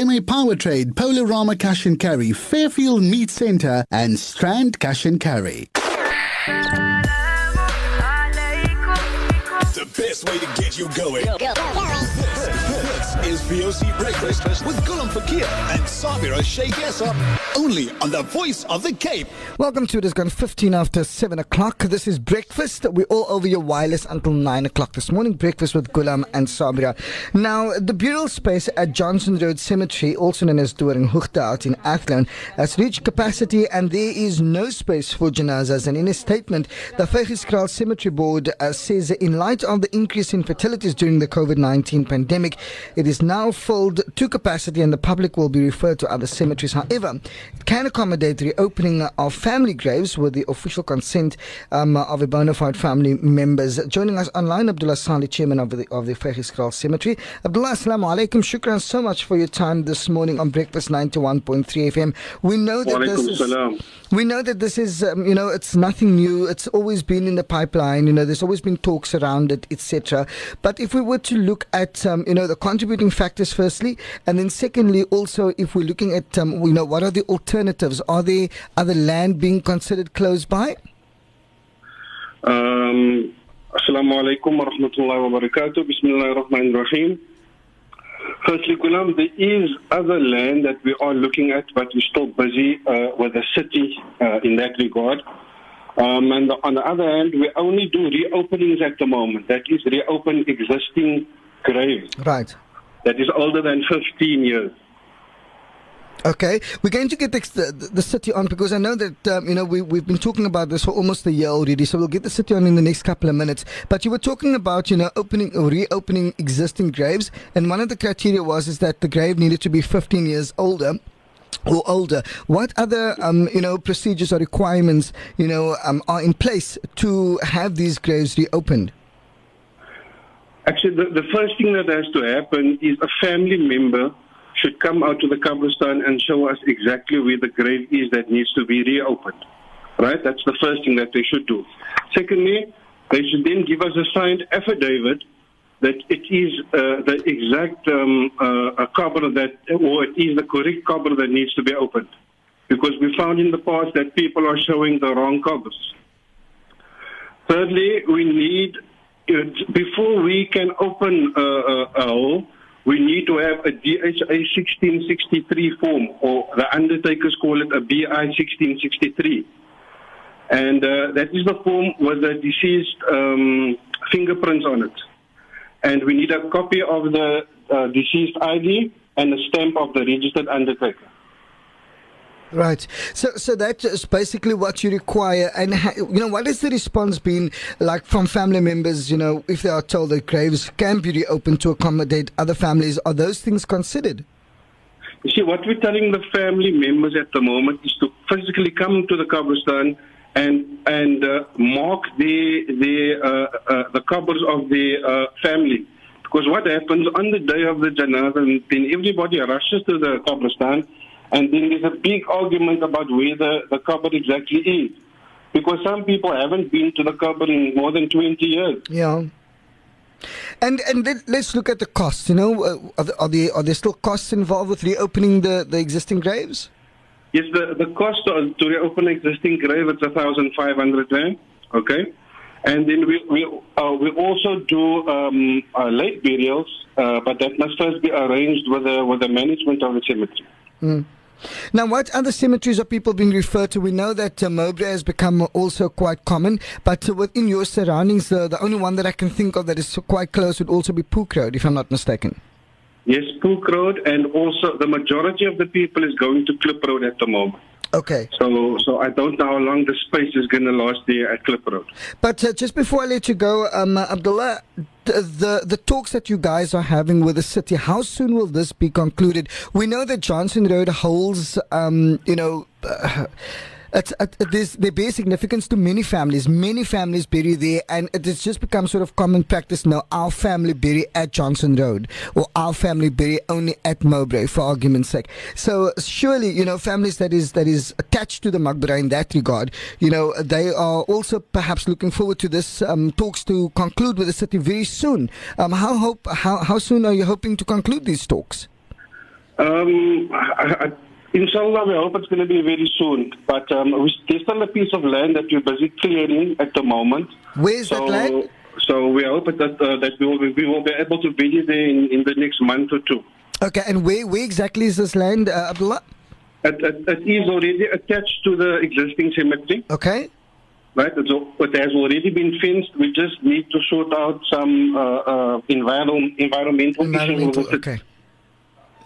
MA Power Trade, Polarama Cash and Carry, Fairfield Meat Centre, and Strand Cash and Carry. The best way to get you going. This is VOC Breakfast with Gulam Fakir and Sabira Sheikh Essa. Only on the voice of the Cape. Welcome to it. It's gone 15 after 7 o'clock. This is breakfast. We're all over your wireless until 9 o'clock this morning. Breakfast with Gulam and Sabira. Now, the burial space at Johnson Road Cemetery, also known as Doring Hoogte out in Athlone, has reached capacity and there is no space for janazas. And in a statement, the Vygieskraal Cemetery Board uh, says in light of the increase in fatalities during the COVID 19 pandemic, it is now filled to capacity and the public will be referred to other cemeteries. However, it can accommodate the reopening of family graves with the official consent um, of a bona fide family members. Joining us online, Abdullah Salie, chairman of the of the Vygieskraal Cemetery. Abdullah, assalamu alaikum. Shukran so much for your time this morning on Breakfast 91.3 FM. We know that this is, salam. we know that this is, um, you know, it's nothing new. It's always been in the pipeline. You know, there's always been talks around it, etc. But if we were to look at, um, you know, the contributing factors firstly, and then secondly, also if we're looking at, um, you know, what are the alternatives? Are there other land being considered close by? Um, Assalamu alaikum wa rahmatullahi wa barakatuh. Bismillah ar-Rahman ar-Rahim. Firstly, Gulam, there is other land that we are looking at, but we're still busy uh, with the city uh, in that regard. Um, and on the other hand, we only do reopenings at the moment. That is, reopen existing graves Right. That is older than 15 years. Okay, we're going to get the, the, city on because I know that um, you know we we've been talking about this for almost a year already. So we'll get the city on in the next couple of minutes. But you were talking about you know opening or reopening existing graves, and one of the criteria was is that the grave needed to be 15 years older. Or older. What other, um, you know, procedures or requirements, you know, um, are in place to have these graves reopened? Actually, the, the first thing that has to happen is a family member should come out to the Kabristan and show us exactly where the grave is that needs to be reopened. Right? That's the first thing that they should do. Secondly, they should then give us a signed affidavit that it is uh, the exact um, uh, that, or it is the correct cover that needs to be opened. Because we found in the past that people are showing the wrong covers. Thirdly, we need, before we can open uh, uh, a hole, we need to have a DHA 1663 form, or the undertakers call it a BI 1663. And uh, that is the form with the deceased um, fingerprints on it. And we need a copy of the uh, deceased ID and a stamp of the registered undertaker. Right. So, so that is basically what you require. And ha- you know, what has the response been like from family members? You know, if they are told that graves can be reopened to accommodate other families, are those things considered? You see, what we're telling the family members at the moment is to physically come to the Kabristan and and uh, mark the the uh, uh, the covers of the uh, family. Because what happens on the day of the janazah, then everybody rushes to the Kabristan, and then there's a big argument about where the, the cover exactly is. Because some people haven't been to the cover in more than 20 years. Yeah. And and then let's look at the costs. You know, uh, are, there, are there are there still costs involved with reopening the, the existing graves? Yes, the, the cost of, to reopen existing grave is 1,500 rand. Okay. And then we we uh, we also do um, uh, late burials, uh, but that must first be arranged with the with the management of the cemetery. Mm. Now, what other cemeteries are people being referred to? We know that uh, Mowbray has become also quite common, but uh, within your surroundings, the, the only one that I can think of that is quite close would also be Pook Road, if I'm not mistaken. Yes, Pook Road, and also the majority of the people is going to Klip Road at the moment. Okay. So, so I don't know how long the space is going to last there at Klip Road. But uh, just before I let you go, um, uh, Abdullah, the, the the talks that you guys are having with the city, how soon will this be concluded? We know that Johnson Road holds, um, you know. Uh, it's, it, there bears significance to many families. Many families bury there, and it has just become sort of common practice now. Our family bury at Johnson Road, or our family bury only at Mowbray, for argument's sake. So surely, you know, families that is that is attached to the maqbara in that regard, you know, they are also perhaps looking forward to this um, talks to conclude with the city very soon. Um, how hope how how soon are you hoping to conclude these talks? Um, I, I, inshallah, we hope it's going to be very soon. But um, there's still a piece of land that we're busy clearing at the moment. Where's so, that land? So we hope that uh, that we will, we will be able to visit there in, in the next month or two. Okay, and where, where exactly is this land, uh, Abdullah? It, it, it is already attached to the existing cemetery. Okay. Right, al- it has already been fenced. We just need to sort out some uh, uh, environment, environmental, Environmental, issues. okay.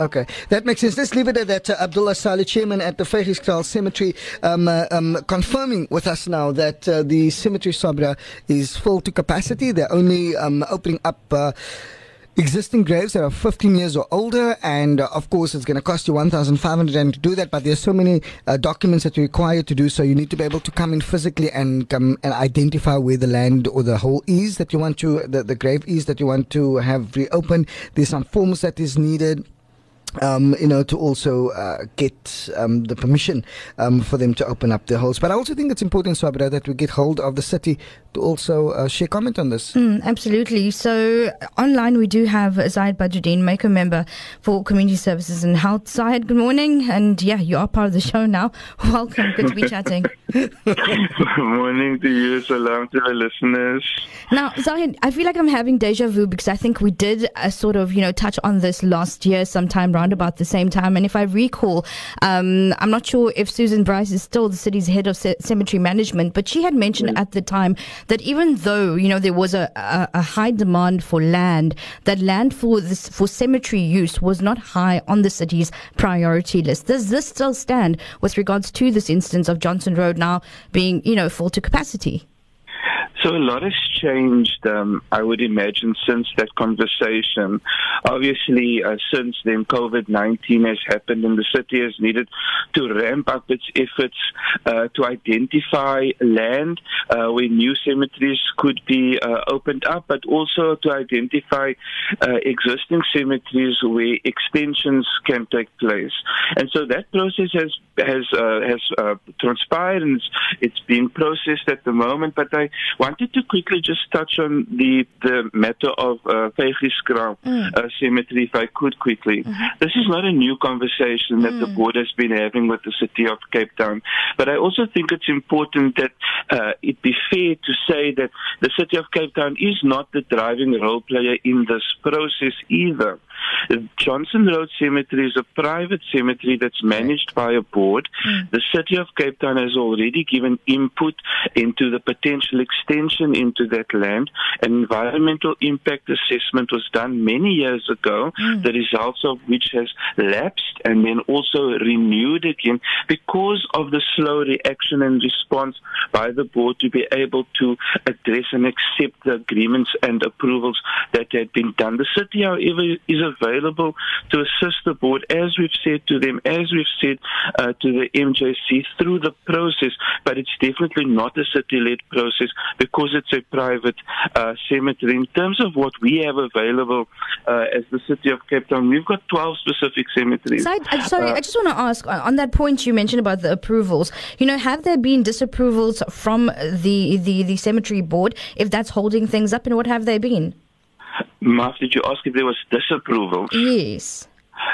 Okay, that makes sense. Let's leave it at that. Uh, Abdullah Salie, chairman at the Vygieskraal Cemetery, um, uh, um, confirming with us now that uh, the cemetery Sabra is full to capacity. They're only um, opening up. Uh, Existing graves that are 15 years or older, and uh, of course, it's going to cost you 1,500 rand to do that. But there's so many uh, documents that you require to do so. You need to be able to come in physically and come and identify where the land or the hole is that you want to, the, the grave is that you want to have reopened. There's some forms that is needed um, you know, to also uh, get um, the permission um, for them to open up their holes. But I also think it's important, Sabra, that we get hold of the city to also uh, share comment on this. Mm, absolutely. So online we do have Zaahid Badroodien, Mayco member for Community Services and Health. Zayed, good morning. And yeah, you are part of the show now. Welcome. Good to be chatting. Morning to you. Salam to the listeners. Now, Zaahid, I feel like I'm having deja vu because I think we did uh, sort of, you know, touch on this last year, sometime round about the same time. And if I recall, um, I'm not sure if Susan Bryce is still the city's head of ce- cemetery management, but she had mentioned at the time that even though, you know, there was a, a, a high demand for land, that land for this for cemetery use was not high on the city's priority list. Does this still stand with regards to this instance of Johnson Road now being, you know, full to capacity? So a lot has changed, um, I would imagine, since that conversation. Obviously, uh, since then, COVID 19 has happened and the city has needed to ramp up its efforts uh, to identify land uh, where new cemeteries could be uh, opened up, but also to identify uh, existing cemeteries where extensions can take place. And so that process has has uh, has transpired and it's, it's being processed at the moment. But I wanted to quickly just touch on the the matter of uh, Veigiskra uh, Cemetery, if I could quickly. This is not a new conversation that the board has been having with the city of Cape Town, but I also think it's important that uh, it be fair to say that the city of Cape Town is not the driving role player in this process either. Johnson Road Cemetery is a private cemetery that's managed by a board. Hmm. The city of Cape Town has already given input into the potential extension into that land. An environmental impact assessment was done many years ago, hmm. the results of which has lapsed and then also renewed again because of the slow reaction and response by the board to be able to address and accept the agreements and approvals that had been done. The city, however, is available to assist the board, as we've said to them, as we've said uh, to the MJC through the process, but it's definitely not a city-led process because it's a private uh, cemetery. In terms of what we have available uh, as the city of Cape Town, we've got 12 specific cemeteries. Side, uh, sorry, I just want to ask uh, on that point you mentioned about the approvals. You know, have there been disapprovals from the, the, the cemetery board if that's holding things up, and what have they been? Mark, did you ask if there was disapproval? Yes.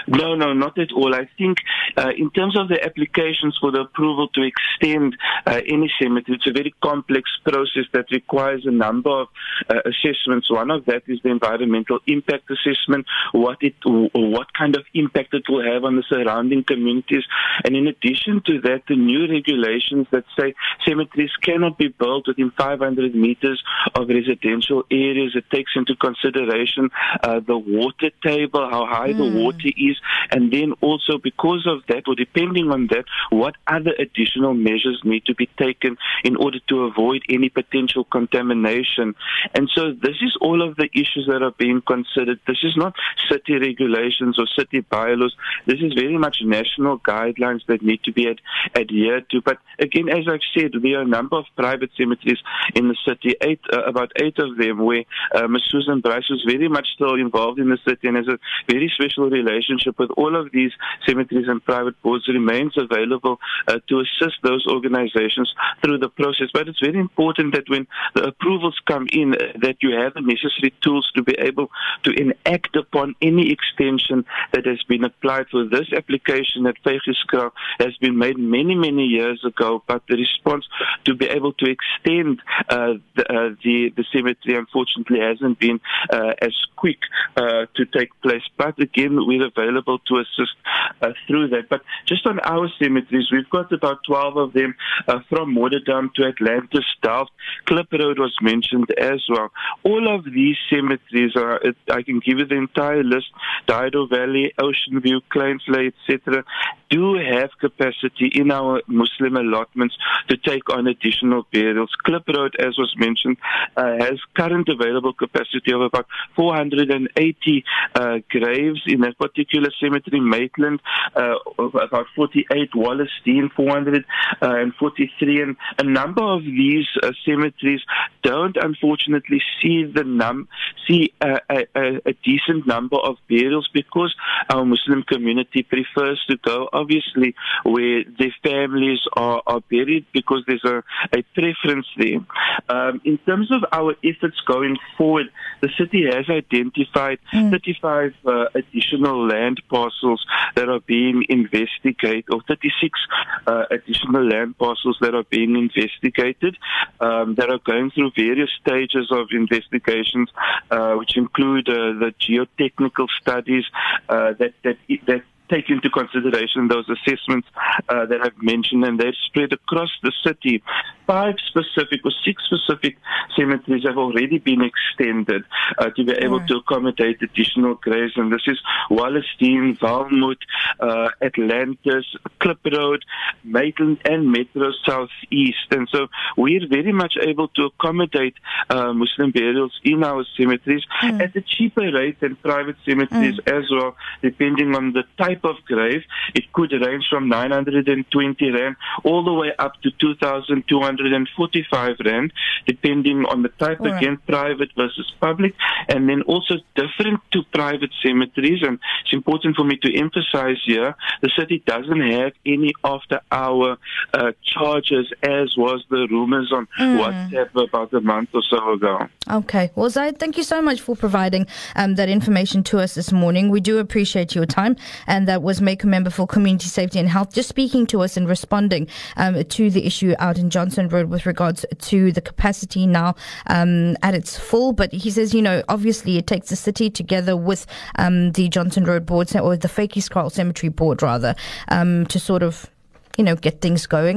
No, no, not at all. I think uh, in terms of the applications for the approval to extend uh, any cemetery, it's a very complex process that requires a number of uh, assessments. One of that is the environmental impact assessment, what it, what kind of impact it will have on the surrounding communities. And in addition to that, the new regulations that say cemeteries cannot be built within 500 meters of residential areas. It takes into consideration uh, the water table, how high the water is, and then also because of that, or depending on that, what other additional measures need to be taken in order to avoid any potential contamination. And so this is all of the issues that are being considered. This is not city regulations or city bylaws. This is very much national guidelines that need to be ad- adhered to. But again, as I've said, there are a number of private cemeteries in the city, eight, uh, about eight of them, where uh, Ms. Susan Bryce was very much still involved in the city and has a very special relationship with all of these cemeteries and private boards remains available uh, to assist those organizations through the process. But it's very important that when the approvals come in, uh, that you have the necessary tools to be able to enact upon any extension that has been applied for this application at Vygieskraal has been made many, many years ago, but the response to be able to extend uh, the, uh, the, the cemetery unfortunately hasn't been uh, as quick uh, to take place. But again, we're available to assist uh, through that. But just on our cemeteries, we've got about 12 of them uh, from Waterdown to Atlantis, Delft. Klip Road was mentioned as well. All of these cemeteries are, I can give you the entire list, Dido Valley, Ocean View, Kleinvlei, etc., do have capacity in our Muslim allotments to take on additional burials. Klip Road, as was mentioned, uh, has current available capacity of about 480 uh, graves in that particular cemetery. Maitland, uh, about 48. Wallace Dean, 443. And a number of these uh, cemeteries don't unfortunately see the num see a, a, a decent number of burials because our Muslim community prefers to go obviously where their families are, are buried because there's a, a preference there. Um, in terms of our efforts going forward, the city has identified mm. 35 uh, additional land parcels that are being investigated, or 36 uh, additional land parcels that are being investigated, um, that are going through various stages of investigations, uh, which include uh, the geotechnical studies uh, that that that take into consideration those assessments uh, that I've mentioned, and they've spread across the city. Five specific or six specific cemeteries have already been extended uh, to be able to accommodate additional graves, and this is Wallerstein, Valmut, uh, Atlantis, Klip Road, Maitland, and Metro Southeast. And so we're very much able to accommodate uh, Muslim burials in our cemeteries mm. at a cheaper rate than private cemeteries mm. as well, depending on the type type of grave, it could range from 920 rand all the way up to 2,245 rand, depending on the type, right. again, private versus public, and then also different to private cemeteries. And it's important for me to emphasize here, the city doesn't have any after hour uh, charges, as was the rumors on mm. WhatsApp about a month or so ago. Okay. Well, Zaahid, thank you so much for providing um, that information to us this morning. We do appreciate your time and that was Mayco Member for Community Safety and Health, just speaking to us and responding um, to the issue out in Johnson Road with regards to the capacity now um, at its full. But he says, you know, obviously it takes the city together with um, the Johnson Road board or the Fakey Cemetery board rather um, to sort of, you know, get things going.